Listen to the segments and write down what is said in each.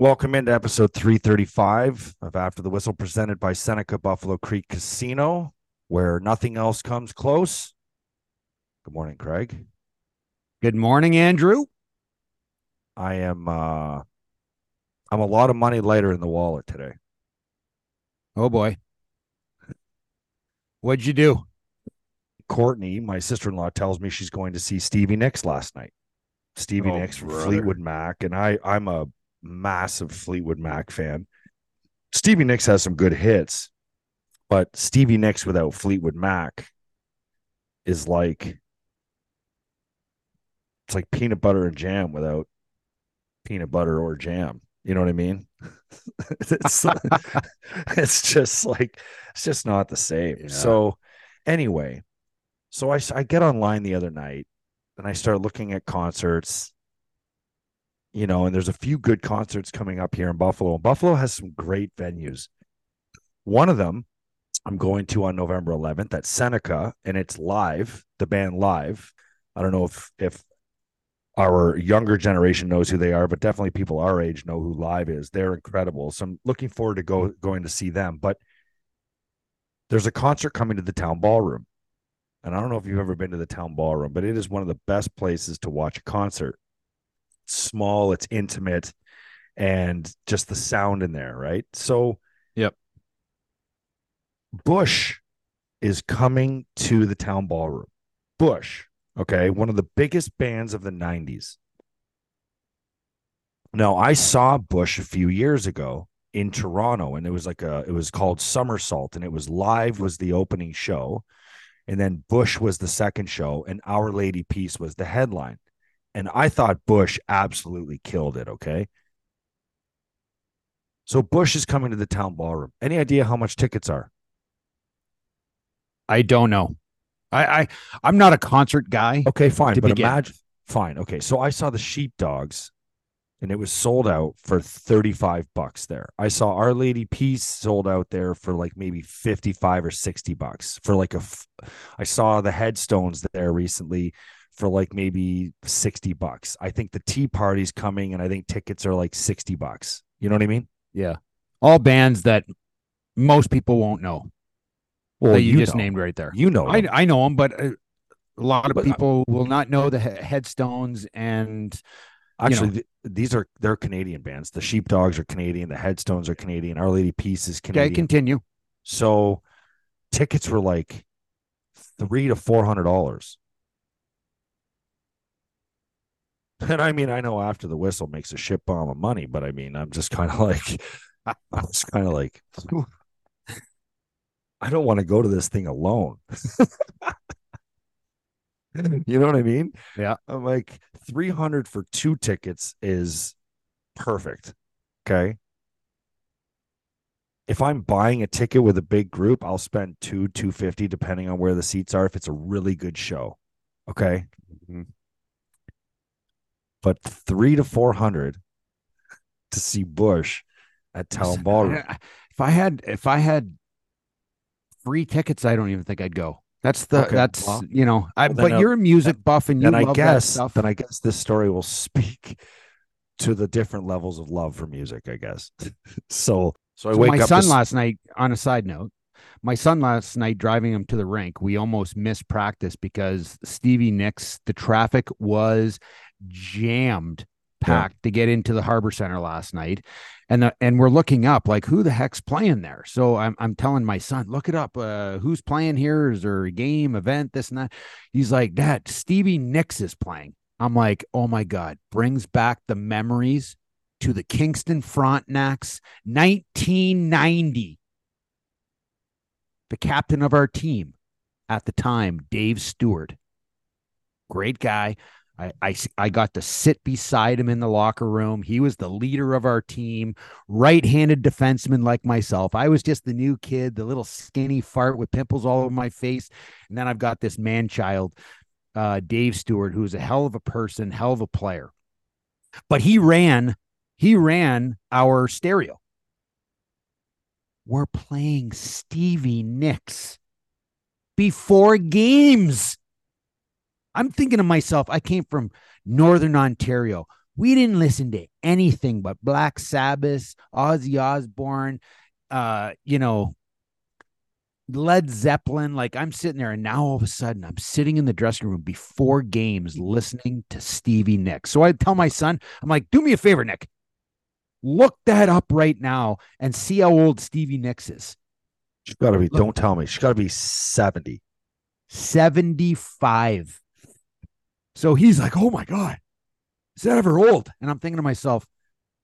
Welcome into episode 335 of After the Whistle, presented by Seneca Buffalo Creek Casino, where nothing else comes close. Good morning, Craig. Good morning, Andrew. I am uh I'm a lot of money lighter in the wallet today. Oh boy. What'd you do? Courtney, my sister-in-law, tells me she's going to see Stevie Nicks last night. Stevie Oh, Nicks from brother. Fleetwood Mac, and I I'm a massive Fleetwood Mac fan. Stevie Nicks has some good hits, but Stevie Nicks without Fleetwood Mac is like it's like peanut butter and jam without peanut butter or jam. You know what I mean? it's it's just like it's just not the same. Yeah. So anyway, so I I get online the other night and I start looking at concerts. You know, and there's a few good concerts coming up here in Buffalo. And Buffalo has some great venues. One of them I'm going to on November 11th at Seneca, and it's live. The band live. I don't know if if our younger generation knows who they are, but definitely people our age know who Live is. They're incredible. So I'm looking forward to go going to see them. But there's a concert coming to the town ballroom. And I don't know if you've ever been to the town ballroom, but it is one of the best places to watch a concert. It's small, it's intimate, and just the sound in there, right? So Yep. Bush is coming to the town ballroom. Bush, okay, one of the biggest bands of the 90s. Now, I saw Bush a few years ago in Toronto, and it was like a it was called Summersault, and it was live was the opening show, and then Bush was the second show, and Our Lady Peace was the headline. And I thought Bush absolutely killed it, okay? So Bush is coming to the town ballroom. Any idea how much tickets are? I don't know. I, I I'm not a concert guy. Okay, fine. but begin imagine fine. Okay. So I saw the sheepdogs and it was sold out for 35 bucks there. I saw Our Lady Peace sold out there for like maybe 55 or 60 bucks for like a f- I saw the headstones there recently for like maybe 60 bucks. I think the tea party's coming and I think tickets are like 60 bucks. You know what I mean? Yeah. All bands that most people won't know. Well, that you, just know. named right there. You know. I them. I know them, but uh, a lot of But, uh, people will not know the headstones and Actually, know. th- these are they're Canadian bands. The Sheepdogs are Canadian. The Headstones are Canadian. Our Lady Peace is Canadian. okay, continue. So tickets were like three to four hundred dollars. And I mean, I know after the whistle makes a shit bomb of money, but I mean, I'm just kind of like, I'm just kind of like, I don't want to go to this thing alone. you know what I mean? Yeah. I'm like, 300 for two tickets is perfect. Okay. If I'm buying a ticket with a big group, I'll spend two, 250, depending on where the seats are, if it's a really good show. Okay. Mhm. But three to 400 to see Bush at Town Ballroom. If I had if I had free tickets, I don't even think I'd go. That's the Okay, that's well, you know. I well, but you're a music buff and you then I love that guess stuff. then I guess this story will speak to the different levels of love for music, I guess. so so I So wake my up son this- last night, on a side note, my son last night driving him to the rink, we almost missed practice because Stevie Nicks, the traffic was jammed, packed to get into the harbor center last night. And the, and we're looking up like who the heck's playing there. So I'm I'm telling my son, look it up. Uh, who's playing here? Is there a game, event, this and that? He's like, Dad, Stevie Nicks is playing. I'm like, oh my God, brings back the memories to the Kingston Frontenacs 1990. The captain of our team at the time, Dave Stewart, great guy. I, I, I got to sit beside him in the locker room. He was the leader of our team, right handed defenseman like myself. I was just the new kid, the little skinny fart with pimples all over my face. And then I've got this man child, uh, Dave Stewart, who's a hell of a person, hell of a player. But he ran, he ran our stereo. We're playing Stevie Nicks before games. I'm thinking to myself, I came from Northern Ontario, We didn't listen to anything but Black Sabbath, Ozzy Osbourne, uh, you know, Led Zeppelin. Like I'm sitting there, and now all of a sudden I'm sitting in the dressing room before games listening to Stevie Nicks. So I tell my son, I'm like, do me a favor, Nick. Look that up right now and see how old Stevie Nicks is. She's got to be, don't tell me, she's got to be 70. 75. So he's like, oh my God, is that ever old? And I'm thinking to myself,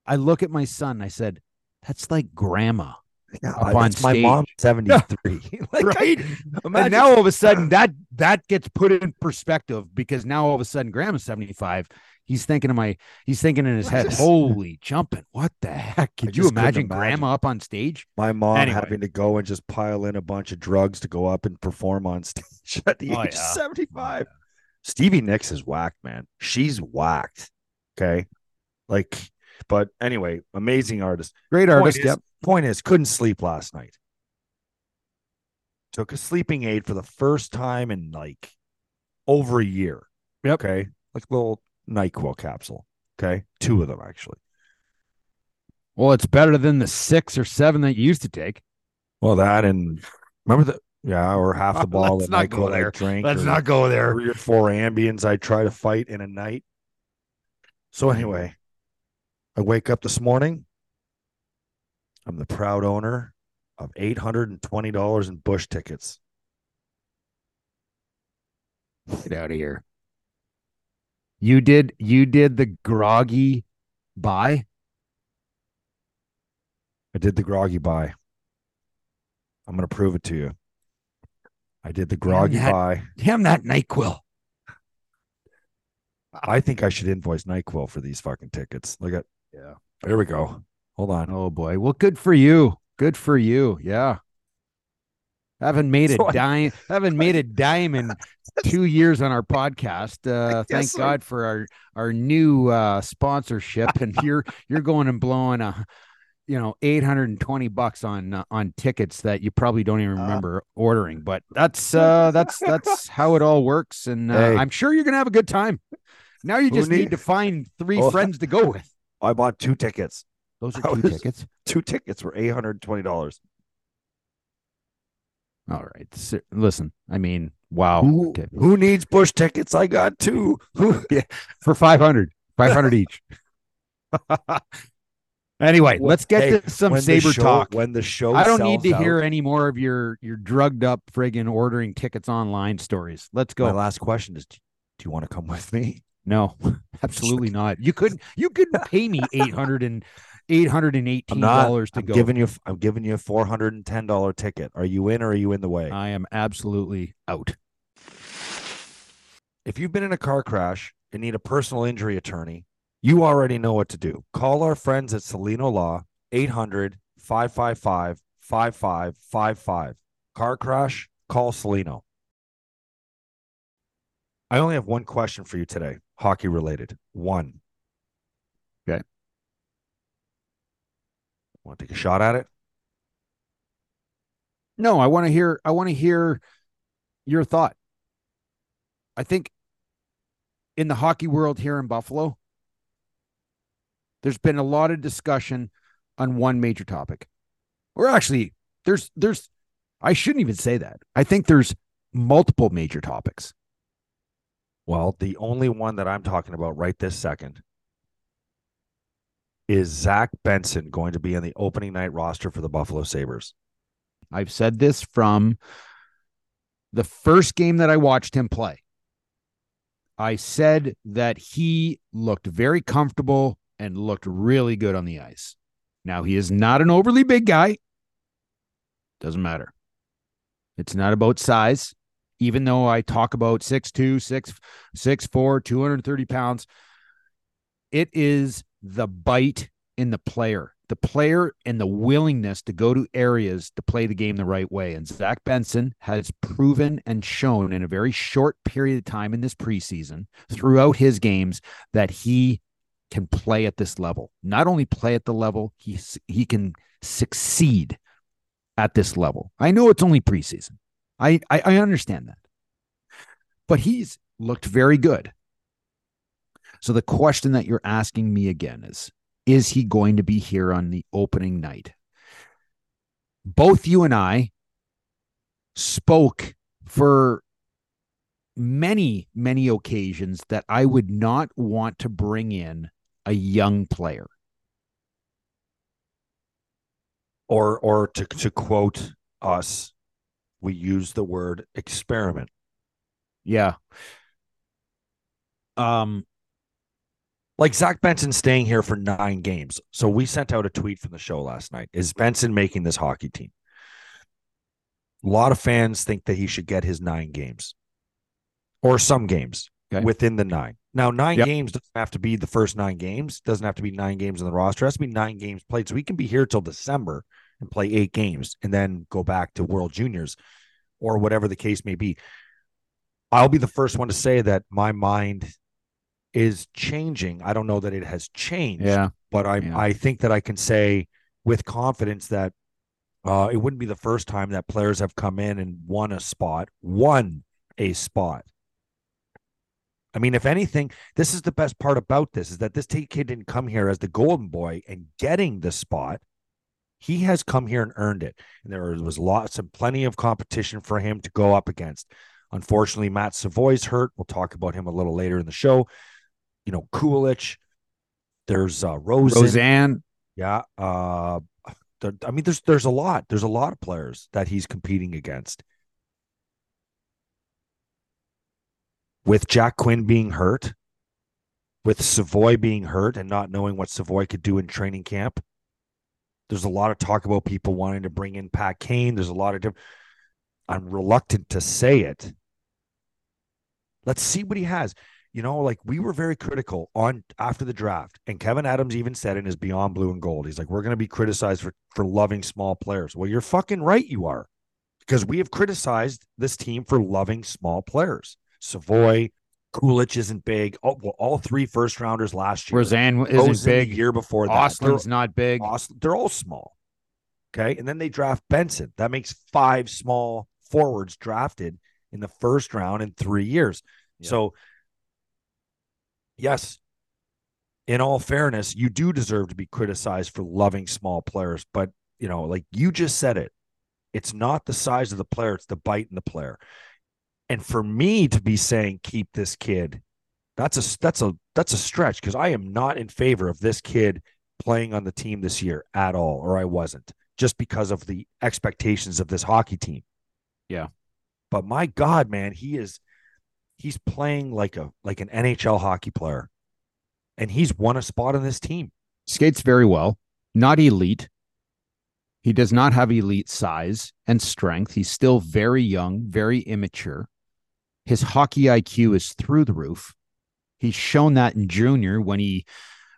I look at my son, I said, that's like grandma. Yeah, Up on my mom, 73. like, right? And now all of a sudden that that gets put in perspective because now all of a sudden grandma's 75. He's thinking of my he's thinking in his head, holy jumping. What the heck? Could you imagine, imagine. grandma up on stage? my mom Anyway. having to go and just pile in a bunch of drugs to go up and perform on stage at the Oh, age yeah. of 75. Stevie Nicks is whacked, man. She's whacked. Okay. Like, but anyway, amazing artist. Great Point artist. is- Yep. Point is, couldn't sleep last night. Took a sleeping aid for the first time in like over a year. Yep. Okay. Like a little NyQuil capsule. Okay. Two of them, actually. Well, it's better than the six or seven that you used to take. Well, that and remember the, yeah, or half the ball Let's that not go NyQuil I there. drank. Let's not go there. Three or four Ambiens I try to fight in a night. So, anyway, I wake up this morning. I'm the proud owner of $820 in Bush tickets. Get out of here. You did you did the groggy buy? I did the groggy buy. I'm going to prove it to you. I did the groggy that- buy. Damn that NyQuil. I think I should invoice NyQuil for these fucking tickets. Look at, Yeah. there we go. Hold on. Oh boy. Well, good for you. Good for you. Yeah. Haven't made a So I- dime. Haven't made a dime in two years on our podcast. Uh, thank guess I- God for our our new uh, sponsorship, and you're you're going and blowing a, you know, eight hundred and twenty bucks on uh, on tickets that you probably don't even Uh. remember ordering. But that's uh, that's that's how it all works, and uh, Hey. I'm sure you're gonna have a good time. Now you just need need- to find three Oh. friends to go with. I bought two tickets. Those are two was- tickets. Two tickets were $820. All right. Si- Listen, I mean, wow. Who, Okay. who needs Bush tickets? I got two. Who- For 500, 500 each. Anyway, Well, let's get hey, to some saber show- talk. When the show I don't need to hear any more of your your drugged up friggin' ordering tickets online stories. Let's My go. last question is: Do you want to come with me? No, absolutely not. You couldn't you couldn't pay me 800 and eight hundred and I'm eighteen dollars to I'm go. giving you. I'm giving you a four hundred and ten dollar ticket. Are you in or are you in the way? I am absolutely out. if you've been in a car crash and need a personal injury attorney, you already know what to do. Call our friends at Salino Law, 800 555 5555. Car crash, call Salino. I only have one question for you today, hockey related. One. Okay. Want to take a shot at it? No, I want to hear I want to hear your thought. I think in the hockey world here in Buffalo, there's been a lot of discussion on one major topic. Or actually, there's there's I shouldn't even say that. I think there's multiple major topics. Well, the only one that I'm talking about right this second is Zach Benson going to be in the opening night roster for the Buffalo Sabres. I've said this from the first game that I watched him play. I said that he looked very comfortable and looked really good on the ice. Now, he is not an overly big guy. Doesn't matter. It's not about size, even though I talk about 6'2, 6, 6'4, 230 pounds. It is the bite in the player, the player and the willingness to go to areas to play the game the right way. And Zach Benson has proven and shown in a very short period of time in this preseason throughout his games that he can play at this level. Not only play at the level, he he can succeed at this level. I know it's only preseason. I I, I understand that. But he's looked very good. So the question that you're asking me again is is he going to be here on the opening night? Both you and I spoke for many, many occasions that I would not want to bring in a young player. Or or to to quote us, we use the word experiment. Yeah. Um like Zach Benson staying here for nine games. So we sent out a tweet from the show last night. Is Benson making this hockey team? A lot of fans think that he should get his nine games or some games okay. within the nine. Now, nine yep. games doesn't have to be the first nine games, doesn't have to be nine games in the roster. It has to be nine games played. So we can be here till December and play eight games and then go back to World Juniors or whatever the case may be. I'll be the first one to say that my mind is changing. I don't know that it has changed. Yeah. But I yeah. I think that I can say with confidence that uh, it wouldn't be the first time that players have come in and won a spot, won a spot. I mean, if anything, this is the best part about this is that this kid didn't come here as the golden boy and getting the spot. He has come here and earned it. And there was lots and plenty of competition for him to go up against. Unfortunately, Matt Savoie's hurt. We'll talk about him a little later in the show you know, Kulich. There's uh, Rosen. Rosen. Yeah. Uh, there, I mean, there's there's a lot. There's a lot of players that he's competing against. With Jack Quinn being hurt, with Savoie being hurt and not knowing what Savoie could do in training camp, there's a lot of talk about people wanting to bring in Pat Kane. There's a lot of different. I'm reluctant to say it. Let's see what he has you know, like we were very critical on after the draft, and Kevyn Adams even said in his Beyond Blue and Gold, he's like, "We're going to be criticized for for loving small players." Well, you're fucking right, you are, because we have criticized this team for loving small players. Savoie, Kulich isn't big. Oh, well, all three first rounders last year. Rosen isn't big. year before that, Ostlund's not big. Austin, they're all small. Okay, and then they draft Benson. That makes five small forwards drafted in the first round in three years. Yeah. So yes, in all fairness, you do deserve to be criticized for loving small players. But, you know, like you just said it, it's not the size of the player, it's the bite in the player. And for me to be saying keep this kid, that's a that's a that's a stretch because I am not in favor of this kid playing on the team this year at all, or I wasn't, just because of the expectations of this hockey team. Yeah. But my God, man, he is he's playing like a like an NHL hockey player, and he's won a spot on this team. Skates very well, not elite. He does not have elite size and strength. He's still very young, very immature. His hockey IQ is through the roof. He's shown that in junior when he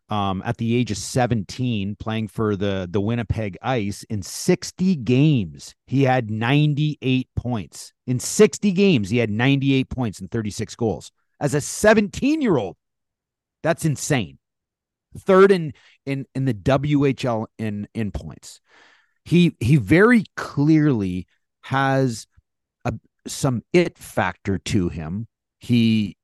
um, at the age of 17 playing for the the Winnipeg Ice in 60 games he had 98 points. In 60 games he had 98 points and 36 goals. As a 17 year old that's insane. Third in in in the WHL in in points. He he very clearly has some it factor to him he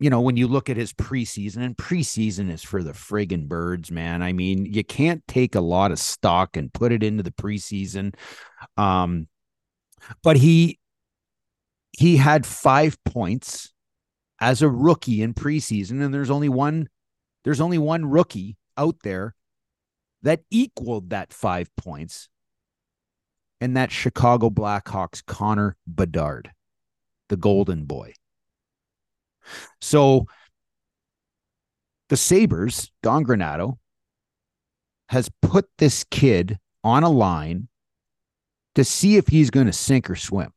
you know, when you look at his preseason, and preseason is for the friggin' birds, man. I mean, you can't take a lot of stock and put it into the preseason. Um, but he he had five points as a rookie in preseason, and there's only one there's only one rookie out there that equaled that five points, and that Chicago Blackhawks Connor Bedard, the golden boy. So the Sabres, Don Granato, has put this kid on a line to see if he's going to sink or swim.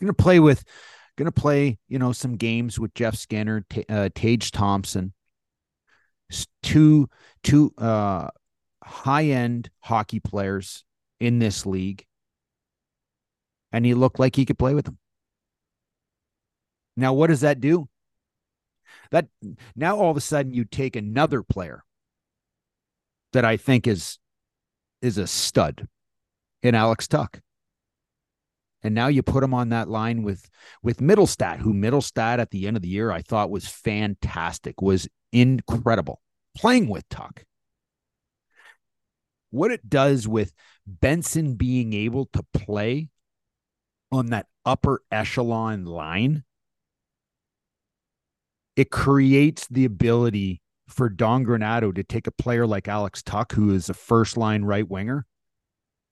Going to play with, going to play, you know, some games with Jeff Skinner, T- uh, Tage Thompson, two two uh, high end hockey players in this league, and he looked like he could play with them. Now, what does that do? That now all of a sudden you take another player that I think is is a stud in Alex Tuch. And now you put him on that line with with Mittelstadt, who Mittelstadt at the end of the year I thought was fantastic, was incredible playing with Tuch. What it does with Benson being able to play on that upper echelon line, it creates the ability for Don Granato to take a player like Alex Tuch, who is a first line right winger,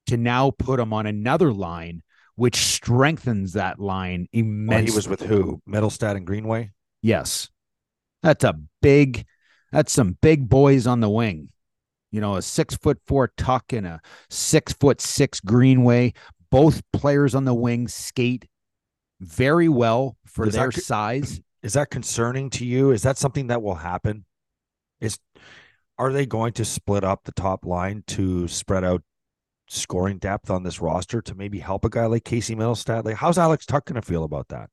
to now put him on another line, which strengthens that line immensely. Well, he was with who? Mittelstadt and Greenway? Yes. That's a big, that's some big boys on the wing. You know, a six foot four tuch and a six foot six Greenway. Both players on the wing skate very well for Is their co- size. Is that concerning to you? Is that something that will happen? Is are they going to split up the top line to spread out scoring depth on this roster to maybe help a guy like Casey Mittelstadt? Like, how's Alex Tuch going to feel about that?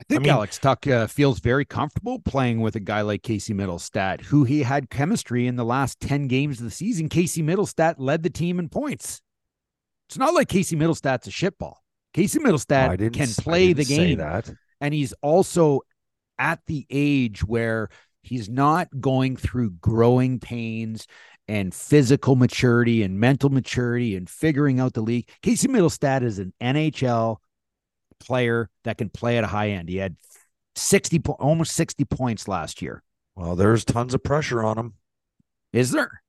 I think mean- Alex Tuch uh, feels very comfortable playing with a guy like Casey Mittelstadt, who he had chemistry in the last 10 games of the season. Casey Mittelstadt led the team in points. It's not like Casey Mittelstadt's a shitball. Casey Mittelstadt I can play the game. that. And he's also at the age where he's not going through growing pains and physical maturity and mental maturity and figuring out the league. Casey Mittelstadt is an NHL player that can play at a high end. He had 60 po- almost 60 points last year. Well, there's tons of pressure on him. Is there?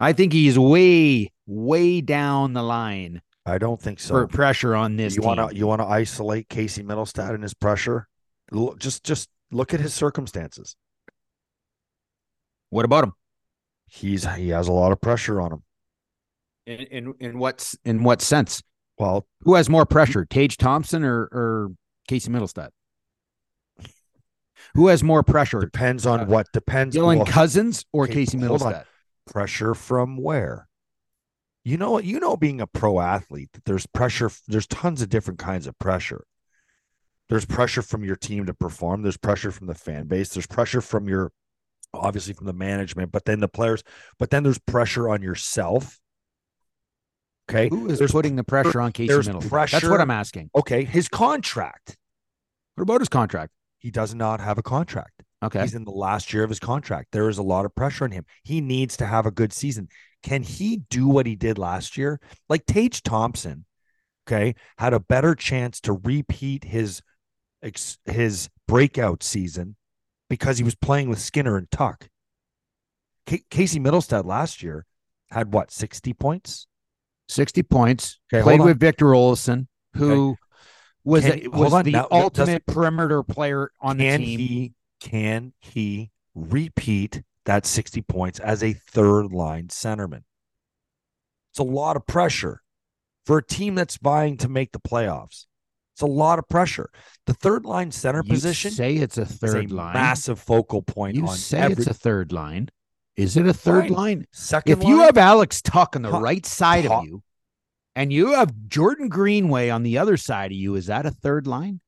I think he's way way down the line I don't think so. for pressure on this you want to you want to isolate Casey Mittelstadt and his pressure? Look, just just look at his circumstances. what about him? He's he has a lot of pressure on him. In in, in what in what sense? Well, Who has more pressure, Tage Thompson or or Casey Mittelstadt? Who has more pressure, depends on Uh, what depends. On. Dylan well, Cozens or okay, Casey. Mittelstadt? pressure from where? You know what? You know, being a pro athlete, that there's pressure. There's tons of different kinds of pressure. There's pressure from your team to perform. There's pressure from the fan base. There's pressure from your, obviously from the management, but then the players. But then there's pressure on yourself. Okay. Who is There's putting the pressure on Casey there's Mittelstadt? That's what I'm asking. Okay. His contract. What about his contract? He does not have a contract. Okay. He's in the last year of his contract. There is a lot of pressure on him. He needs to have a good season. Can he do what he did last year? Like Tage Thompson, okay, had a better chance to repeat his his breakout season because he was playing with Skinner and Tuch. Ca- Casey Mittelstadt last year had what, 60 points? 60 points. Okay, played with Victor Olsson, who was, Can- a, was on, the now, ultimate perimeter player on the can team. he can he repeat that 60 points as a third line centerman? It's a lot of pressure for a team that's vying to make the playoffs. It's a lot of pressure. The third line center you position say it's a third a line. massive focal point you on say every it's a third line. Is it a third Fine. line? second If you have Alex Tuch on the Tuch- right side Tuch- of you, and you have Jordan Greenway on the other side of you, is that a third line?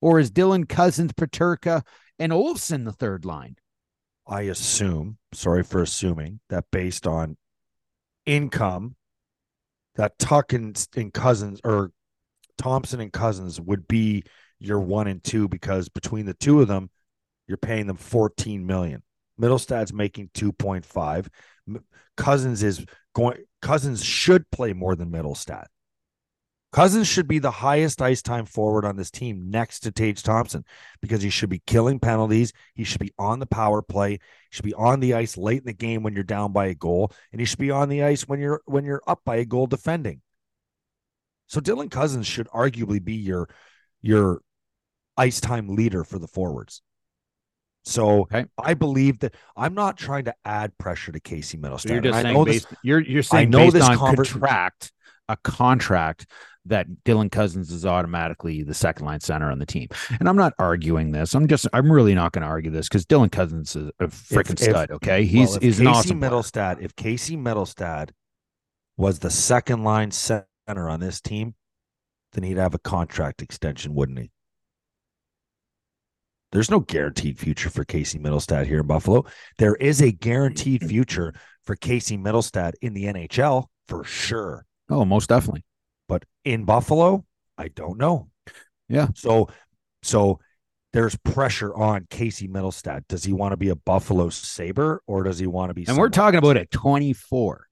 Or is Dylan Cozens, Peterka, and Olson the third line? I assume, sorry for assuming, that based on income, that Tuch and, and Cozens or Thompson and Cozens would be your one and two because between the two of them, you're paying them 14 million. Mittelstadt's making 2.5. Cozens is going Cozens should play more than Mittelstadt. Cozens should be the highest ice time forward on this team next to Tage Thompson because he should be killing penalties. He should be on the power play. He should be on the ice late in the game when you're down by a goal, and he should be on the ice when you're when you're up by a goal defending. So Dylan Cozens should arguably be your your ice time leader for the forwards. So Okay. I believe that I'm not trying to add pressure to Casey Mittelstadt. So you're just I saying know this- based, you're you're saying know based this on conver- contract a contract that Dylan Cozens is automatically the second line center on the team. And I'm not arguing this. I'm just I'm really not going to argue this because Dylan Cozens is a freaking stud. Okay, he's well, he's Casey an awesome player. Mittelstadt. If Casey Mittelstadt was the second line center on this team, then he'd have a contract extension, wouldn't he? There's no guaranteed future for Casey Mittelstadt here in Buffalo. There is a guaranteed future for Casey Mittelstadt in the NHL for sure. Oh, most definitely. But in Buffalo, I don't know. Yeah. So, so there's pressure on Casey Mittelstadt. Does he want to be a Buffalo Saber or does he want to be? And we're talking about a 24,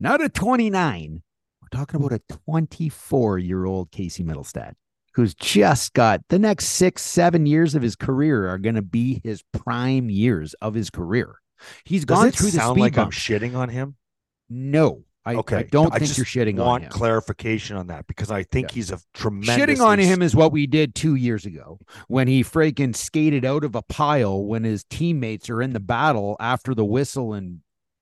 not a 29. We're talking about a 24 year old Casey Mittelstadt who's just got the next six, seven years of his career are going to be his prime years of his career. He's Does gone through the sound speed like I'm shitting on him? No, I, Okay, I don't I think you're shitting on him. I want clarification on that because I think Yeah. he's a tremendous. Shitting on him is what we did two years ago when he freaking skated out of a pile when his teammates are in the battle after the whistle and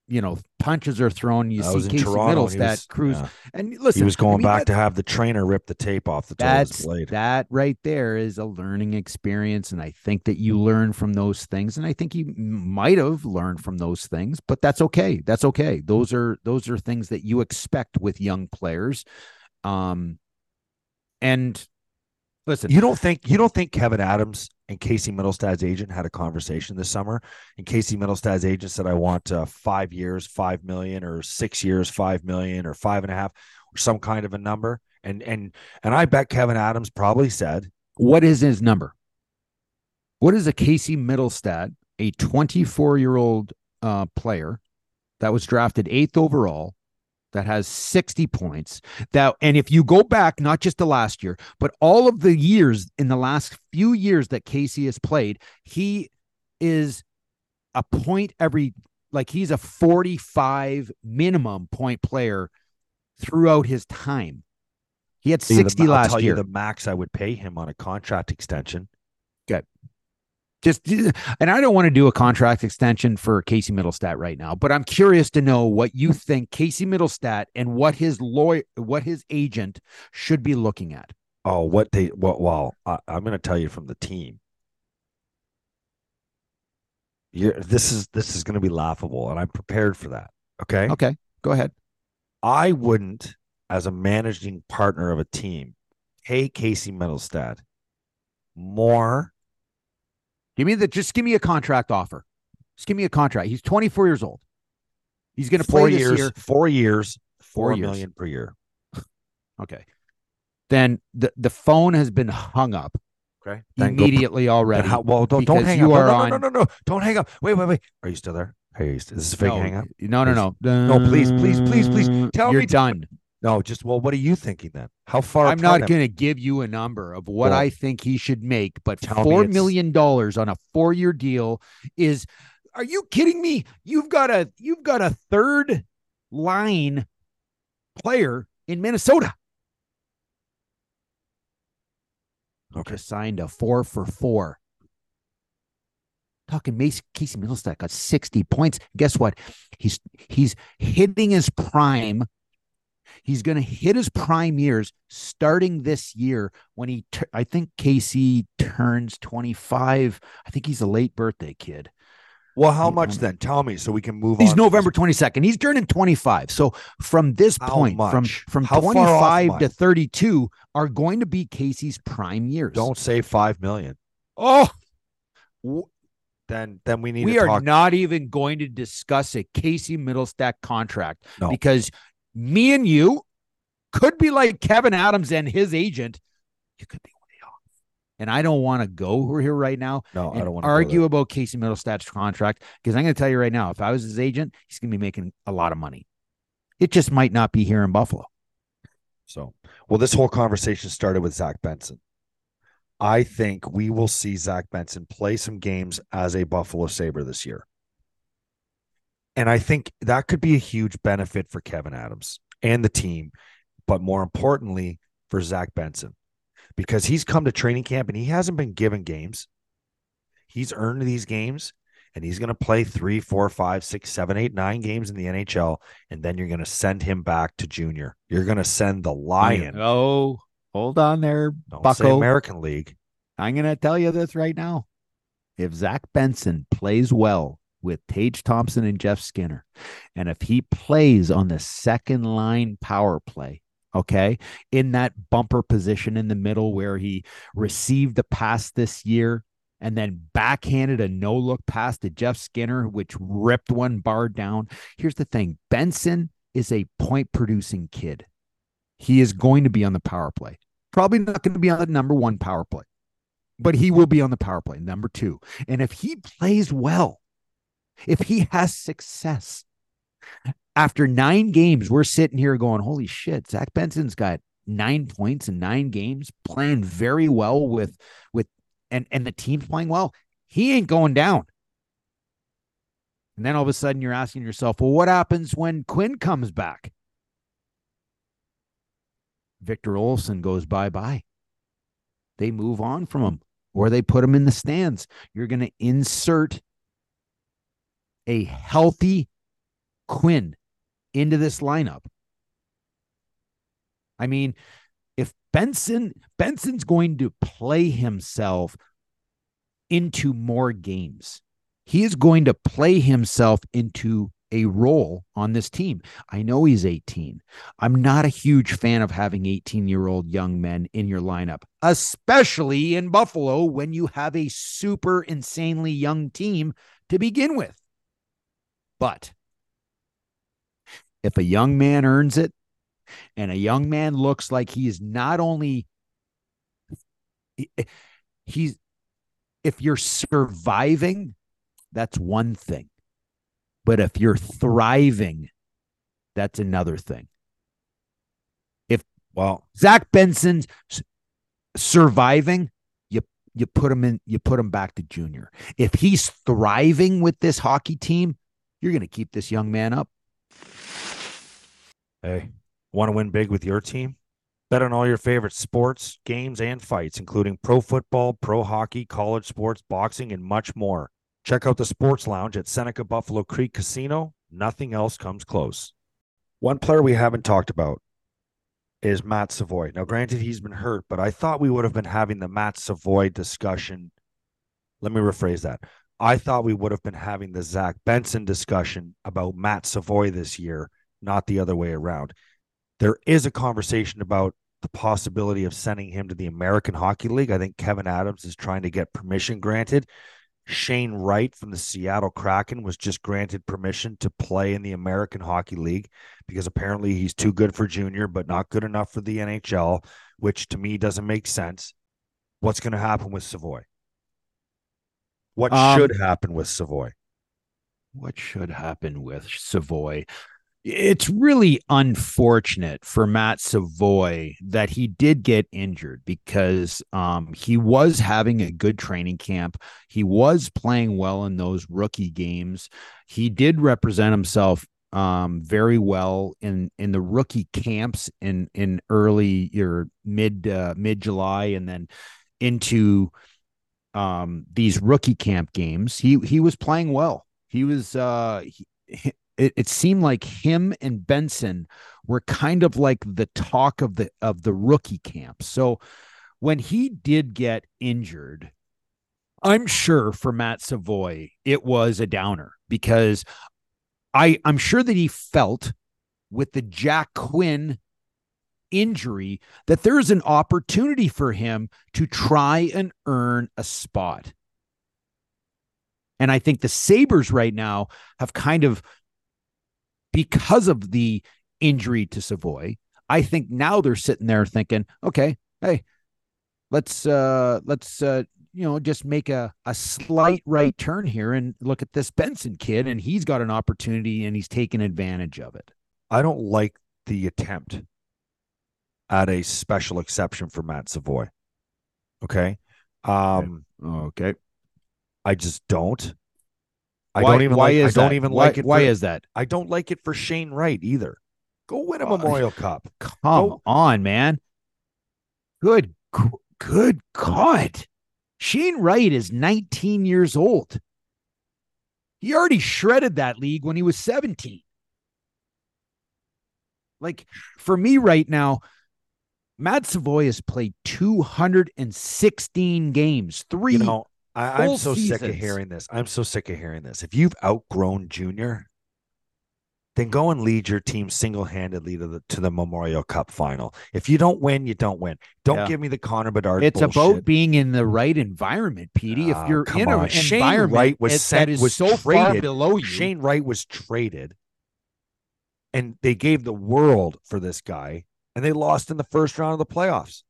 you know punches are thrown. You I see Casey Toronto. he was- cruise yeah. and listen. he was I going mean, back that- to have the trainer rip the tape off the toe of his that's blade. that right there is a learning experience and i think that you learn from those things and i think you m- might have learned from those things but that's okay that's okay those are those are things that you expect with young players um and listen You don't think you don't think Kevyn Adams and Casey Mittelstadt's agent had a conversation this summer, and Casey Mittelstadt's agent said, "I want uh, five years, five million, or six years, five million, or five and a half, or some kind of a number." And and and I bet Kevyn Adams probably said, what is his number what is a casey mittelstadt a 24 year old uh player that was drafted eighth overall that has 60 points. That and if you go back not just to last year but all of the years in the last few years that casey has played he is a point every like he's a 45 minimum point player throughout his time. He had See, the- 60 I'll last tell year. you the max I would pay him on a contract extension. Just and I don't want to do a contract extension for Casey Mittelstadt right now, but I'm curious to know what you think Casey Mittelstadt and what his lawyer, what his agent should be looking at. Oh, what they what? Well, I, I'm going to tell you from the team. You're, this is this is going to be laughable, and I'm prepared for that. Okay, Okay, go ahead. I wouldn't, as a managing partner of a team, pay Casey Mittelstadt more. Give me the just give me a contract offer. Just give me a contract. He's 24 years old. He's going to play four this years, year. four years, Four four years. million per year. Okay. Then the the phone has been hung up Okay, Then go- immediately then already. how- well, don't don't hang you up. are no, no, on- no, no, no, no, don't hang up. Wait, wait, wait. Are you still there? Hey, is this a fake no, hang up? no, no, no. No, please, please, please, please, tell You're me- done. No, just well, what are you thinking then? How far? I'm not going to give you a number of what Well, I think he should make, but four million dollars on a four-year deal is. Are you kidding me? You've got a you've got a third line player in Minnesota. Okay. Just signed a four for four. Talking Mace Casey Mittelstadt got 60 points. Guess what? He's he's hitting his prime. He's going to hit his prime years starting this year when he I think Casey turns 25. I think he's a late birthday kid. Well, how much then? Tell me so we can move He's on. to November 22nd. He's turning 25. So from this How point, from much? from How far off 25 to 32 are going to be Casey's prime years. Don't say five million. Oh, Then then we need we are talk. not even going to discuss a Casey Mittelstadt contract No. because me and you could be like Kevyn Adams and his agent. You could be way off. And I don't want to go here right now no, I don't want to argue about Casey Mittelstadt's contract because I'm going to tell you right now, if I was his agent, he's going to be making a lot of money. It just might not be here in Buffalo. So, well, this whole conversation started with Zach Benson. I think we will see Zach Benson play some games as a Buffalo Sabre this year. And I think that could be a huge benefit for Kevyn Adams and the team, but more importantly, for Zach Benson, because he's come to training camp and he hasn't been given games. He's earned these games and he's going to play three, four, five, six, seven, eight, nine games in the NHL. And then you're going to send him back to junior. You're going to send the Lion. Oh, hold on there, Don't Bucko. American League. I'm going to tell you this right now. If Zach Benson plays well with Tage Thompson and Jeff Skinner, and if he plays on the second line power play, okay, in that bumper position in the middle where he received the pass this year and then backhanded a no look pass to Jeff Skinner, which ripped one bar down. Here's the thing Benson is a point producing kid. he is going to be on the power play. Probably not going to be on the number one power play, but he will be on the power play, number two. And if he plays well, if he has success, after nine games, we're sitting here going, holy shit, Zach Benson's got nine points in nine games, playing very well with with and and the team's playing well. He ain't going down. And then all of a sudden you're asking yourself, well, what happens when Quinn comes back? Victor Olson goes bye bye. They move on from him or they put him in the stands. You're going to insert a healthy Quinn into this lineup. I mean, if Benson Benson's going to play himself into more games, he is going to play himself into a role on this team. I know he's 18. I'm not a huge fan of having 18 year old young men in your lineup, especially in Buffalo when you have a super insanely young team to begin with. But if a young man earns it and a young man looks like he is not only he's if you're surviving that's one thing. But if you're thriving that's another thing. If well zach benson's surviving you you put him in you put him back to junior. If he's thriving with this hockey team you're going to keep this young man up hey Want to win big with your team? Bet on all your favorite sports, games, and fights, including pro football, pro hockey, college sports, boxing, and much more. Check out the Sports Lounge at Seneca Buffalo Creek Casino. Nothing else comes close. One player we haven't talked about is Matt Savoie. Now, granted, he's been hurt, but I thought we would have been having the Matt Savoie discussion. Let me rephrase that. I thought we would have been having the Zach Benson discussion about Matt Savoie this year, not the other way around. There is a conversation about the possibility of sending him to the American Hockey League. I think Kevyn Adams is trying to get permission granted. Shane Wright from the Seattle Kraken was just granted permission to play in the American Hockey League because apparently he's too good for junior, but not good enough for the NHL, which to me doesn't make sense. What's going to happen with Savoy? What um, should happen with Savoie? What should happen with Savoie? it's really unfortunate for Matt Savoie that he did get injured because um, he was having a good training camp. He was playing well in those rookie games. He did represent himself um, very well in in the rookie camps in in early or mid uh, mid July and then into um, these rookie camp games. He he was playing well. He was uh, he, it, it seemed like him and Benson were kind of like the talk of the of the rookie camp. So when he did get injured, I'm sure for Matt Savoie, it was a downer because I I'm sure that he felt with the Jack Quinn injury that there is an opportunity for him to try and earn a spot. And I think the Sabres right now have kind of because of the injury to Savoie, I think now they're sitting there thinking, okay, hey, let's uh let's uh you know just make a a slight right turn here and look at this Benson kid and he's got an opportunity and he's taking advantage of it. I don't like the attempt at a special exception for Matt Savoie. Okay. Um okay. I just don't. I why, don't even why like, is I don't that? even why, like it. Why is that? I don't like it for Shane Wright either. Go win a Memorial Cup. Come Go. on, man. Good, good God. Shane Wright is 19 years old. He already shredded that league when he was 17. Like for me right now, Matt Savoie has played 216 games, three you know, I, am so seasons. sick of hearing this. I'm so sick of hearing this. If you've outgrown junior, then go and lead your team single handedly to the to the Memorial Cup final. If you don't win, you don't win. Don't yeah. give me the Connor Bedard. It's bullshit. about being in the right environment, Petey. Oh, if ah, you're in an Shane environment Wright was sent, that is was so traded. far below you, Shane Wright was traded, and they gave the world for this guy and they lost in the first round of the playoffs.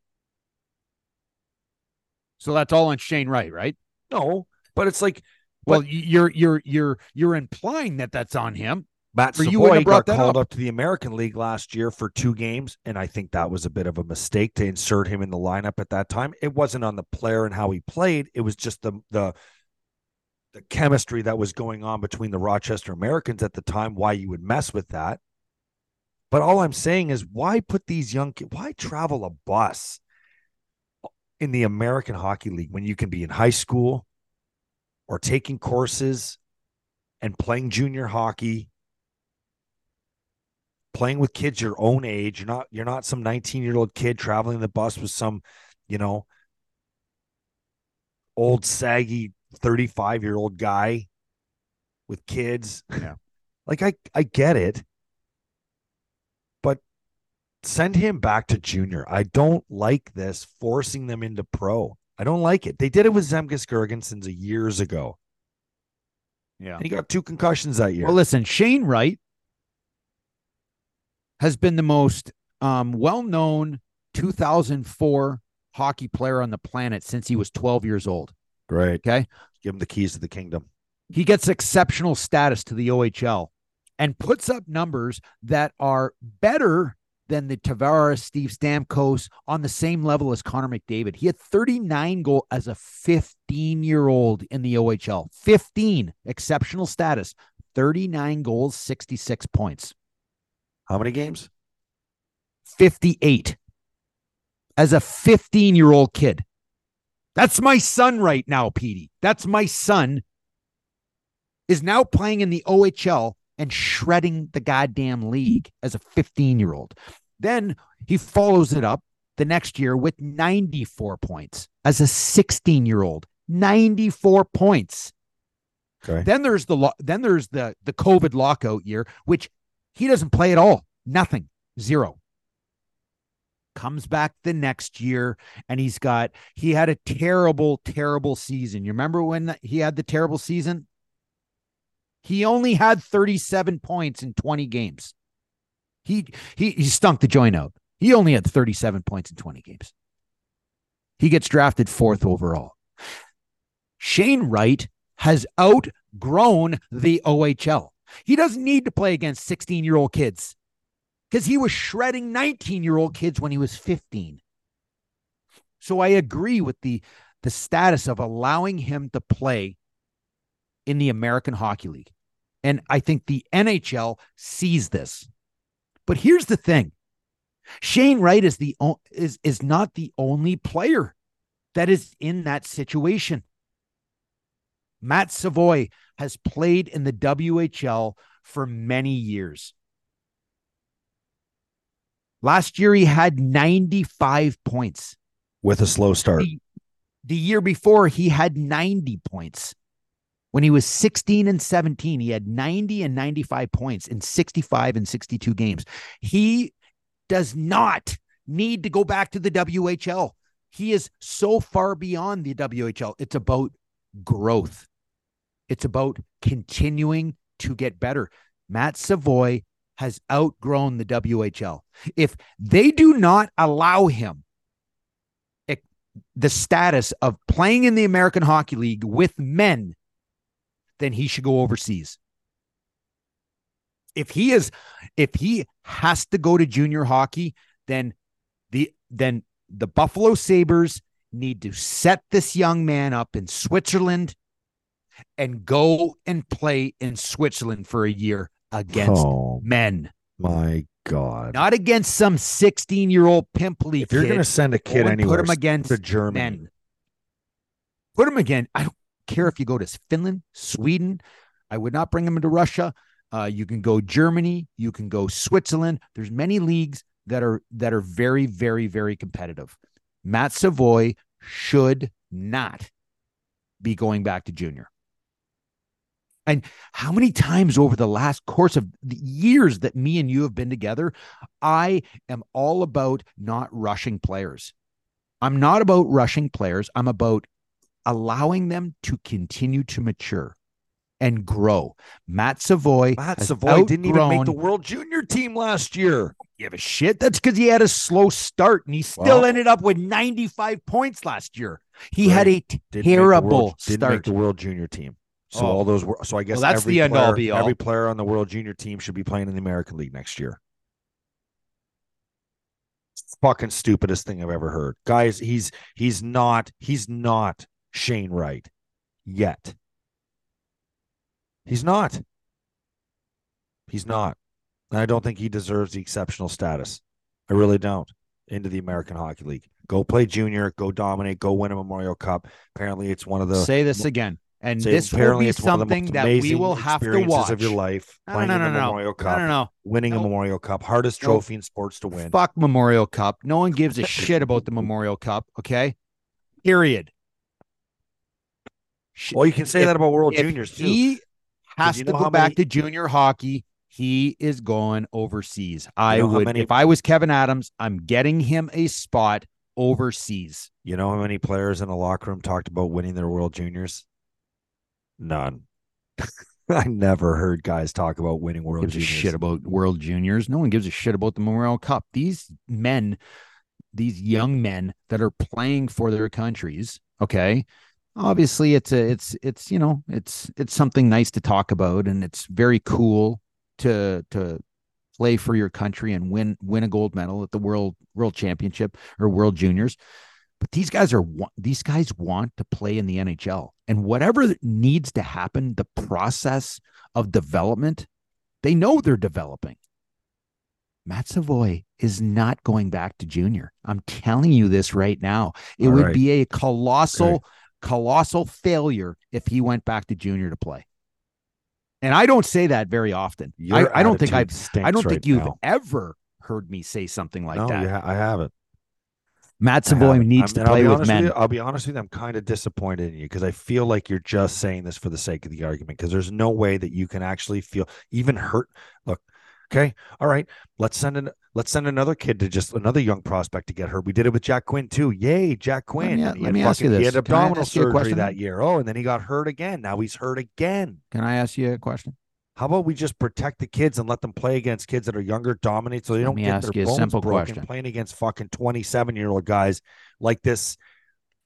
So that's all on Shane Wright, right? No, but it's like well, you're you're you're you're implying that that's on him. Matt Or you wouldn't brought got that called up. up. to the American League last year for two games, and I think that was a bit of a mistake to insert him in the lineup at that time. It wasn't on the player and how he played; it was just the the the chemistry that was going on between the Rochester Americans at the time. Why you would mess with that? But all I'm saying is, why put these young kids? Why travel a bus in the American Hockey League when you can be in high school or taking courses and playing junior hockey? playing with kids your own age. You're not you're not some 19 year old kid traveling the bus with some, you know, old saggy 35 year old guy with kids. Yeah. Like I I get it. But send him back to junior. I don't like this forcing them into pro. I don't like it. They did it with Zemgus Girgensons years ago. Yeah. And he got two concussions that year. Well, listen, Shane Wright has been the most um, well-known 2004 hockey player on the planet since he was 12 years old. Great. Okay. Give him the keys to the kingdom. He gets exceptional status to the OHL and puts up numbers that are better than the Tavares, Steve Stamkos on the same level as Connor McDavid. He had 39 goal as a 15 year old in the OHL. 15 exceptional status, 39 goals, 66 points. How many games? 58 as a 15 year old kid. That's my son right now, Petey. That's my son is now playing in the OHL and shredding the goddamn league as a 15 year old. Then he follows it up the next year with 94 points as a 16 year old. 94 points. Okay. Then there's the lo- then there's the the COVID lockout year, which he doesn't play at all. Nothing. Zero. Comes back the next year and he's got he had a terrible, terrible season. You remember when he had the terrible season? He only had 37 points in 20 games. He he he stunk the joint out. He only had 37 points in 20 games. He gets drafted fourth overall. Shane Wright has outgrown the OHL. He doesn't need to play against 16 year old kids because he was shredding 19 year old kids when he was 15. So I agree with the, the status of allowing him to play in the American Hockey League. And I think the NHL sees this. But here's the thing. Shane Wright is the o- is is not the only player that is in that situation. Matt Savoie has played in the WHL for many years. Last year, he had 95 points. With a slow start. The, the year before, he had 90 points. When he was 16 and 17, he had 90 and 95 points in 65 and 62 games. He does not need to go back to the WHL. He is so far beyond the WHL. It's about growth. It's about continuing to get better. Matt Savoie has outgrown the WHL. If they do not allow him the status of playing in the American Hockey League with men, then he should go overseas. If he is if he has to go to junior hockey, then the then the Buffalo Sabres need to set this young man up in Switzerland and go and play in Switzerland for a year against oh men, my god! not against some 16 year old pimply if you're gonna send a kid anywhere, put him against to Germany, men. Put him again. I don't care if you go to Finland, Sweden. I would not bring him into Russia. Uh, you can go Germany. You can go Switzerland. There's many leagues that are that are very, very, very competitive. Matt Savoie should not be going back to junior. And how many times over the last course of the years that me and you have been together, I am all about not rushing players. I'm not about rushing players. I'm about allowing them to continue to mature. and grow. Matt Savoie. Matt Savoie didn't even make the World Junior team last year. give a shit. That's because he had a slow start and he still Well- ended up with 95 points last year. He had a Didn't terrible world, didn't make the World Junior team. So Oh. all those were so I guess that's every the end all player, be all. every player on the World Junior team should be playing in the American League next year. Fucking stupidest thing I've ever heard. Guys, he's he's not he's not Shane Wright yet. He's not. He's not. And I don't think he deserves the exceptional status. I really don't. Into the American Hockey League. Go play junior, go dominate, go win a Memorial Cup. Apparently it's one of the Say this again. And Say this will apparently be it's one of the something that we will have to watch. of your life. No, playing no, in the no, Memorial no, Cup, no, no. winning No. a Memorial Cup, hardest No. trophy in sports to win. Fuck Memorial Cup. No one gives a shit about the Memorial Cup. Okay. Period. Well, you can say if- that about World Juniors too. He has you to go back many- to junior hockey. He is going overseas. I know would, many- if I was Kevyn Adams, I'm getting him a spot overseas. You know how many players in the locker room talked about winning their World Juniors? None. I never heard guys talk about winning World gives a Juniors. shit about World Juniors. No one gives a shit about the Memorial Cup. These men, these young men that are playing for their countries, okay. Obviously, it's a, it's, it's, you know, it's, it's something nice to talk about, and it's very cool to, to play for your country and win, win a gold medal at the World, World Championship or World Juniors. But these guys are, these guys want to play in the NHL, and whatever needs to happen, the process of development they know they're developing. Matt Savoie is not going back to junior. I'm telling you this right now. It All would right. be a colossal, colossal failure if he went back to junior to play. And I don't say that very often. I, I don't think I've I don't right think you've now. ever heard me say something like no, that. ha- I haven't. Matt I Savoie needs I'm- to play with men. you, I'll be honest with you. I'm kind of disappointed in you because I feel like you're just saying this for the sake of the argument. Because there's no way that you can actually feel even hurt. Look, okay, all right. Let's send an let's send another kid to just another young prospect to get hurt. We did it with Jack Quinn too. Yay, Jack Let Quinn. me- let me ask you fucking- He had abdominal ask you a surgery that year. Oh, and then he got hurt again. Now he's hurt again. Can I ask you a question? How about we just protect the kids and let them play against kids that are younger, dominate, so they Let don't me get ask their you a bones simple broken question. playing against fucking twenty-seven-year-old guys like this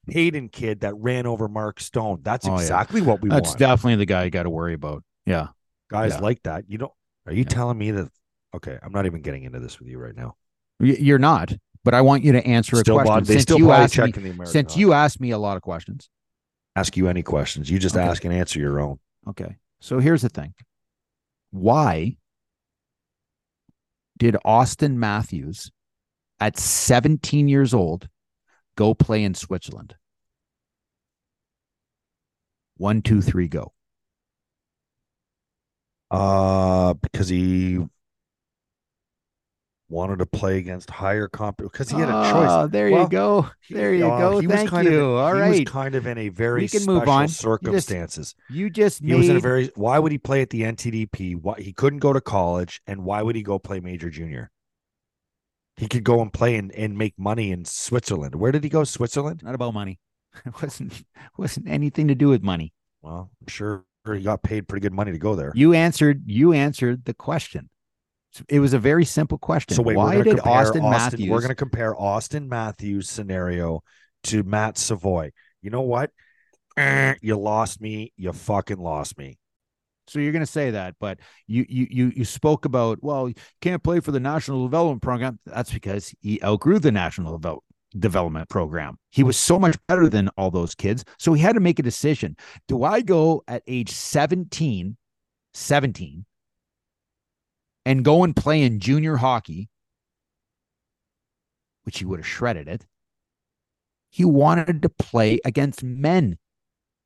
Hayden kid that ran over Mark Stone. That's Oh, yeah. exactly what we want. That's want. definitely the guy you got to worry about. Yeah. guys yeah. like that. You don't. Are you Yeah. telling me that? Okay, I'm not even getting into this with you right now. You're not, but I want you to answer a question. they since still you asked me, in the American. since Hockey. you asked me a lot of questions. ask you any questions, you just Okay. ask and answer your own. Okay. So here's the thing. Why did Auston Matthews at 17 years old go play in Switzerland? One, two, three, go. Uh, because he wanted to play against higher comp because he had a choice. Oh, there you go. There you uh, go. he was Thank kind of- you. All he right. was kind of in a very We can special move on. You just- circumstances. You just he made was in a very. Why would he play at the NTDP? Why he couldn't go to college, and why would he go play major junior? He could go and play and, and make money in Switzerland. Where did he go? Switzerland? not about money. It wasn't wasn't anything to do with money. Well, I'm sure he got paid pretty good money to go there. You answered you answered the question. It was a very simple question. So wait, why did compare Auston, Matthews? We're going to compare Auston Matthews scenario to Matt Savoie. You know what? Eh, you lost me. You fucking lost me. So you're going to say that, but you you you you spoke about well, you can't play for the national development program. That's because he outgrew the national development program. He was so much better than all those kids, so he had to make a decision. Do I go at age 17, 17 and go and play in junior hockey, which he would have shredded it. He wanted to play against men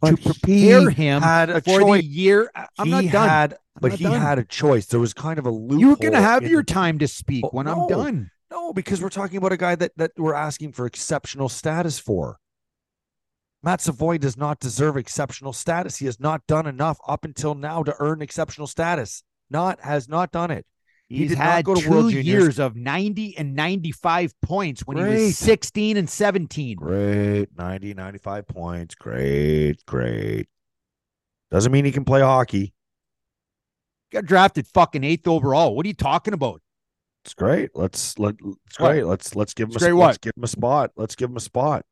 to prepare him had a for choice. the year. I'm he not done. had, but not he done. had a choice. There was kind of a loophole. You're gonna have your the- time to speak Oh, when no. I'm done. No, because we're talking about a guy that that we're asking for exceptional status for. Matt Savoie does not deserve exceptional status. He has not done enough up until now to earn exceptional status. Not has not done it. He He's did not had go to two World Juniors. years of 90 and 95 points when he was 16 and 17. Great. 90, 95 points. Great, great. Doesn't mean he can play hockey. Got drafted fucking eighth overall. What are you talking about? It's great. Let's let it's great. Let's let's give him It's a let's what? give him a spot. Let's give him a spot.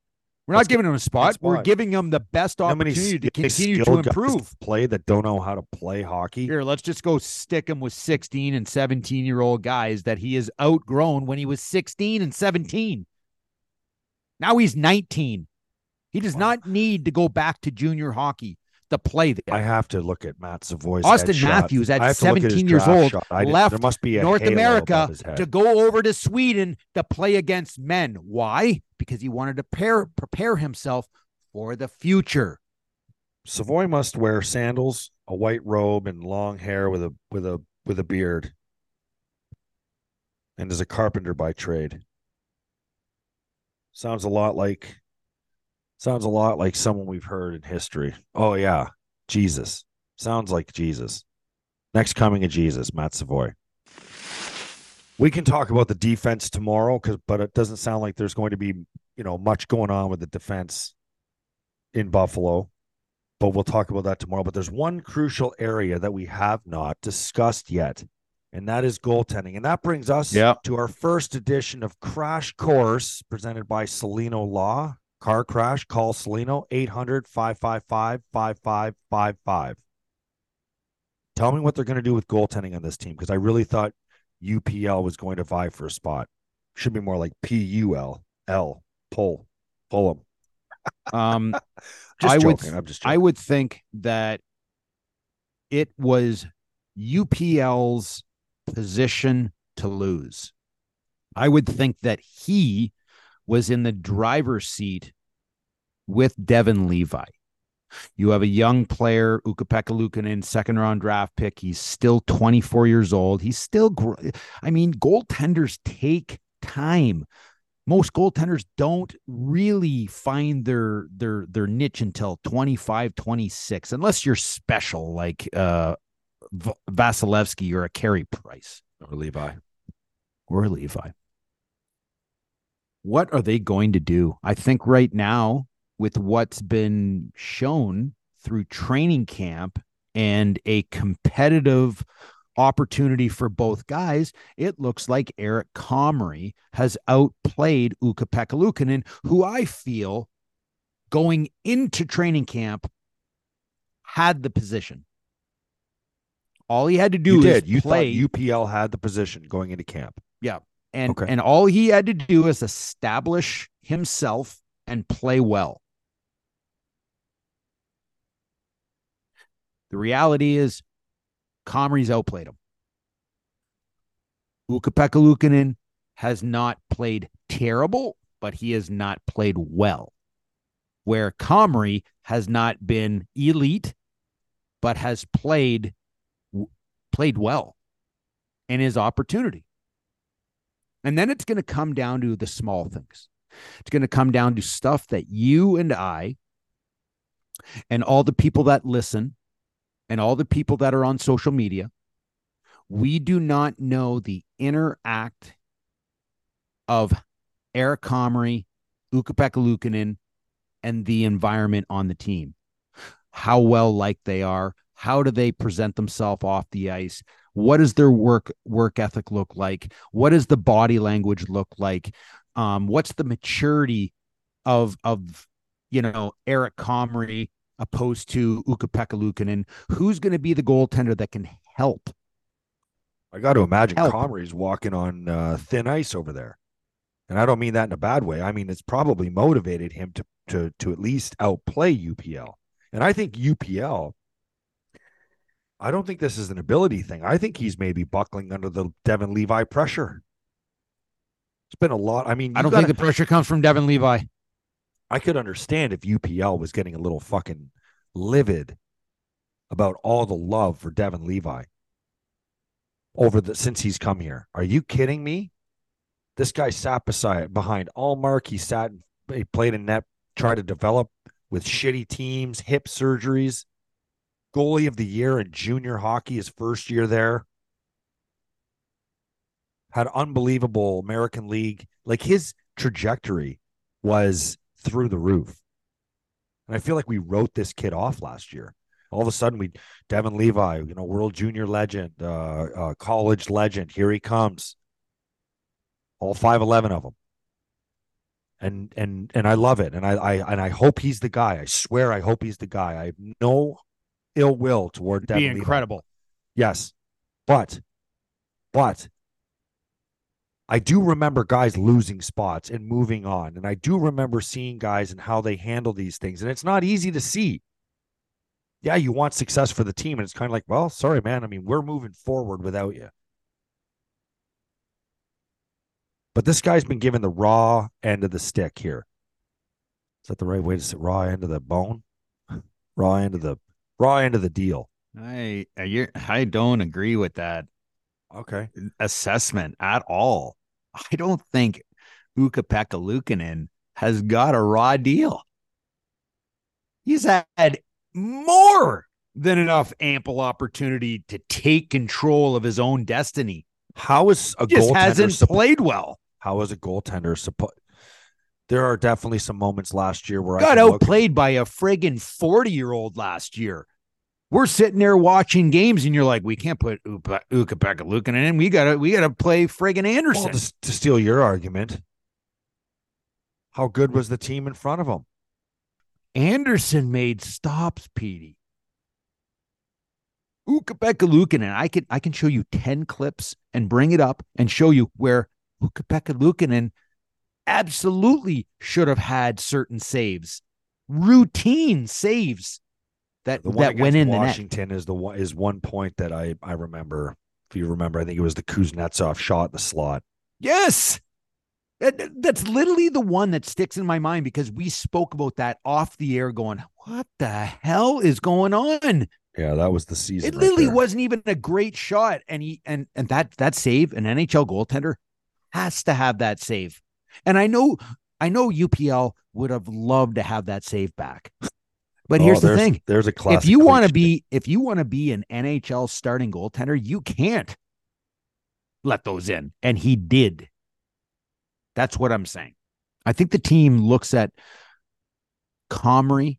We're Let's not giving him a spot. We're giving him the best How many opportunity to continue to improve. play that don't know how to play hockey. Here, let's just go stick him with 16 and 17 year old guys that he has outgrown when he was 16 and 17. Now he's 19. He does Wow. not need to go back to junior hockey to play there. I have to look at Matt Savoie's Auston. Matthews at I have to look at 17 years old. I left there must be North America above his head. to go over to Sweden to play against men. Why? Because he wanted to pair, prepare himself for the future. Savoie must wear sandals, a white robe, and long hair with a with a with a beard, and is a carpenter by trade. Sounds a lot like sounds a lot like someone we've heard in history. Oh yeah, Jesus. Sounds like Jesus. Next coming of Jesus, Matt Savoie. We can talk about the defense tomorrow, because but it doesn't sound like there's going to be you know much going on with the defense in Buffalo but we'll talk about that tomorrow. But there's one crucial area that we have not discussed yet, and that is goaltending. And that brings us Yeah. to our first edition of Crash Course presented by Cellino Law. Car crash, call Cellino 800 555 5555. Tell me what they're going to do with goaltending on this team because I really thought UPL was going to vie for a spot. Should be more like P U L L. Pull. Pull them. Um, I would joking. th- I'm just I would think that it was UPL's position to lose. I would think that he was in the driver's seat with Devon Levi. You have a young player, Ukko-Pekka Luukkonen, second round draft pick. He's still 24 years old. He's still, gr- I mean, goaltenders take time. Most goaltenders don't really find their their their niche until 25, 26, unless you're special like uh V- Vasilevskiy or a Carey Price or Levi. or Levi. What are they going to do? I think right now, with what's been shown through training camp and a competitive opportunity for both guys, it looks like Eric Comrie has outplayed Ukko-Pekka Luukkonen, who I feel going into training camp had the position. All he had to do You is did. You play thought UPL had the position going into camp. Yeah. and Okay. and all he had to do is establish himself and play well. The reality is, Comrie's outplayed him. Ukko-Pekka Luukkonen has not played terrible, but he has not played well. Where Comrie has not been elite, but has played played well in his opportunity. And then it's going to come down to the small things. It's going to come down to stuff that you and I and all the people that listen and all the people that are on social media, we do not know the inner act of Eric Comrie, Luukkonen, and the environment on the team. How well liked they are. How do they present themselves off the ice? What does their work work ethic look like? What does the body language look like? Um, what's the maturity of of you know Eric Comrie opposed to Ukko-Pekka Luukkonen? Who's going to be the goaltender that can help? I got to imagine Help. Comrie's walking on uh, thin ice over there, and I don't mean that in a bad way. I mean it's probably motivated him to to to at least outplay UPL, and I think UPL. I don't think this is an ability thing. I think he's maybe buckling under the Devon Levi pressure. It's been a lot. I mean, I don't gotta- think the pressure comes from Devon Levi. I could understand if UPL was getting a little fucking livid about all the love for Devon Levi over the since he's come here. Are you kidding me? This guy sat beside behind Ullmark. He sat and he played in net, tried to develop with shitty teams, hip surgeries, goalie of the year in junior hockey, his first year there. Had unbelievable American League. Like his trajectory was through the roof. And I feel like we wrote this kid off last year. All of a sudden, we Devon Levi, you know, world junior legend, uh, uh, college legend. Here he comes. All five eleven of them. And and and I love it, and I, I and I hope he's the guy. I swear, I hope he's the guy. I have no ill will toward Devon. Be Levi. incredible. Yes. But, but I do remember guys losing spots and moving on. And I do remember seeing guys and how they handle these things. And it's not easy to see. Yeah, you want success for the team. And it's kind of like, well, sorry, man. I mean, we're moving forward without you. But this guy's been given the raw end of the stick here. Is that the right way to say raw end of the bone? Raw end of the raw end of the deal. I I, I don't agree with that Okay. assessment at all. I don't think Ukko-Pekka Luukkonen has got a raw deal. He's had more than enough ample opportunity to take control of his own destiny. How is a Just goaltender hasn't played well. how is a goaltender supposed? There are definitely some moments last year where I Got can look- outplayed by a friggin' 40 year old last year. We're sitting there watching games, and you're like, we can't put Ukko-Pekka Luukkonen in. We gotta, we gotta play friggin' Anderson. Well, to, to steal your argument, how good was the team in front of him? Anderson made stops, Petey. Ukko-Pekka Luukkonen, I can I can show you 10 clips and bring it up and show you where Ukko-Pekka Luukkonen absolutely should have had certain saves, routine saves that The that went in the net. Washington is the one is one point that I I remember. If you remember, I think it was the Kuznetsov shot in the slot. Yes. That- That's literally the one that sticks in my mind because we spoke about that off the air going, what the hell is going on? Yeah, that was the season. It literally there. wasn't even a great shot. And he and and that that save, an NHL goaltender has to have that save. And I know I know UPL would have loved to have that save back. But Oh, here's the thing. There's a classic. If you want to be if you want to be an NHL starting goaltender, you can't let those in. And he did. That's what I'm saying. I think the team looks at Comrie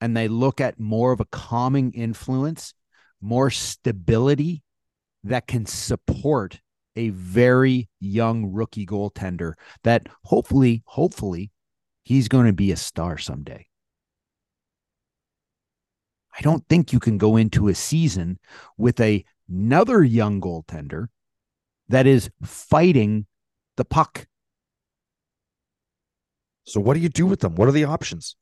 and they look at more of a calming influence, more stability that can support a very young rookie goaltender that hopefully, hopefully, he's going to be a star someday. I don't think you can go into a season with a, another young goaltender that is fighting the puck. So what do you do with them? What are the options?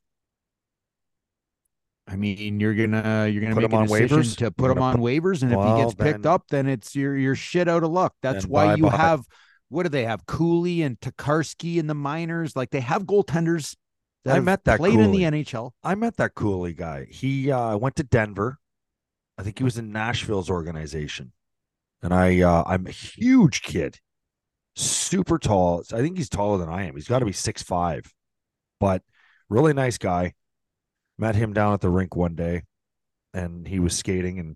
I mean, you're gonna you're gonna Put make him a on waivers? to put gonna on put- waivers, and if he gets picked then- up, then it's you're you're shit out of luck. That's why you bye-bye. have what do they have? Cooley and Tokarski in the minors. Like they have goaltenders I met that played in the NHL. I met that Cooley guy. He uh, went to Denver. I think he was in Nashville's organization. And I uh, I'm a huge kid. Super tall. I think he's taller than I am. He's got to be six five. But really nice guy. Met him down at the rink one day and he was skating and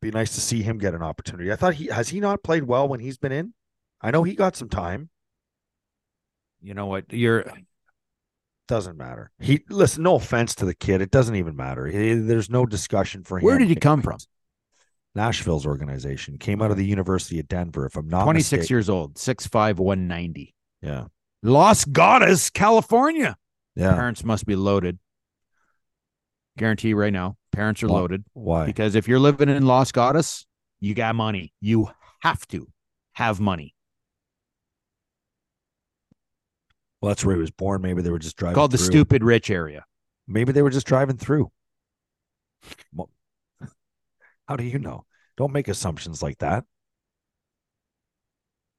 be nice to see him get an opportunity. I thought he has he not played well when he's been in? I know he got some time. You know what? You're Doesn't matter. He listen. No offense to the kid. It doesn't even matter. He- there's no discussion for him. Where did he come from? Nashville's organization came out of the University of Denver. If I'm not 26 mistaken. years old, six five, one ninety. Yeah, Los Gatos, California. yeah. Parents must be loaded. Guarantee right now, parents are Why? loaded Why? because if you're living in Los Gatos, you got money. You have to have money. Well, that's where he was born. Maybe they were just driving. Called the through. stupid rich area. Maybe they were just driving through. Well, how do you know? Don't make assumptions like that.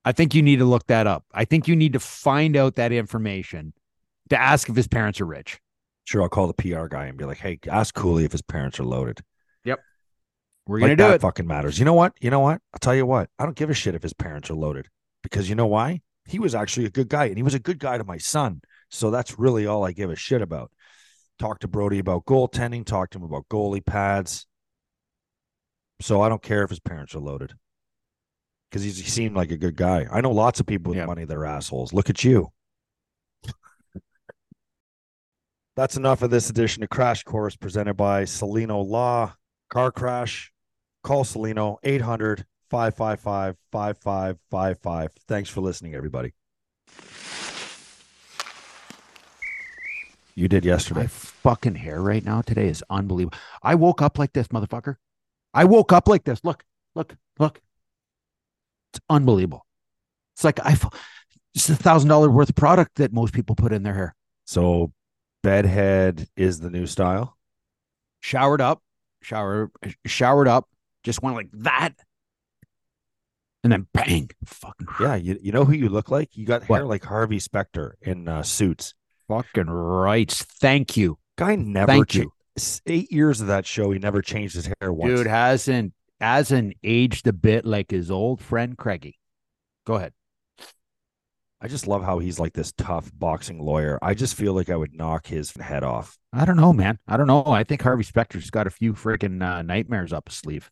I think you need to look that up. I think you need to find out that information to ask if his parents are rich. Sure, I'll call the PR guy and be like, "Hey, ask Cooley if his parents are loaded." Yep, we're gonna do that it. fucking matters. You know what? You know what? I'll tell you what. I don't give a shit if his parents are loaded because you know why? He was actually a good guy and he was a good guy to my son. So that's really all I give a shit about. Talk to Brody about goaltending, talk to him about goalie pads. So I don't care if his parents are loaded because he seemed like a good guy. I know lots of people with Yeah. money that are assholes. Look at you. That's enough of this edition of Crash Course presented by Cellino Law. Car crash. Call Cellino 800 555 5555. Thanks for listening, everybody. You did yesterday. My fucking hair right now today is unbelievable. I woke up like this, motherfucker. I woke up like this. Look, look, look. It's unbelievable. It's like I, it's a thousand dollar worth of product that most people put in their hair. So, bedhead is the new style. Showered up, shower, showered up, just went like that, and then bang, fucking Yeah, you, you know who you look like? You got hair like Harvey Specter in uh, suits. fucking right. Thank you, Guy never Thank cha- you. Eight years of that show, he never changed his hair once. dude. Hasn't hasn't aged a bit like his old friend Craigie. Go ahead. I just love how he's like this tough boxing lawyer. I just feel like I would knock his head off. I don't know, man. I don't know. I think Harvey Specter's got a few freaking uh, nightmares up his sleeve.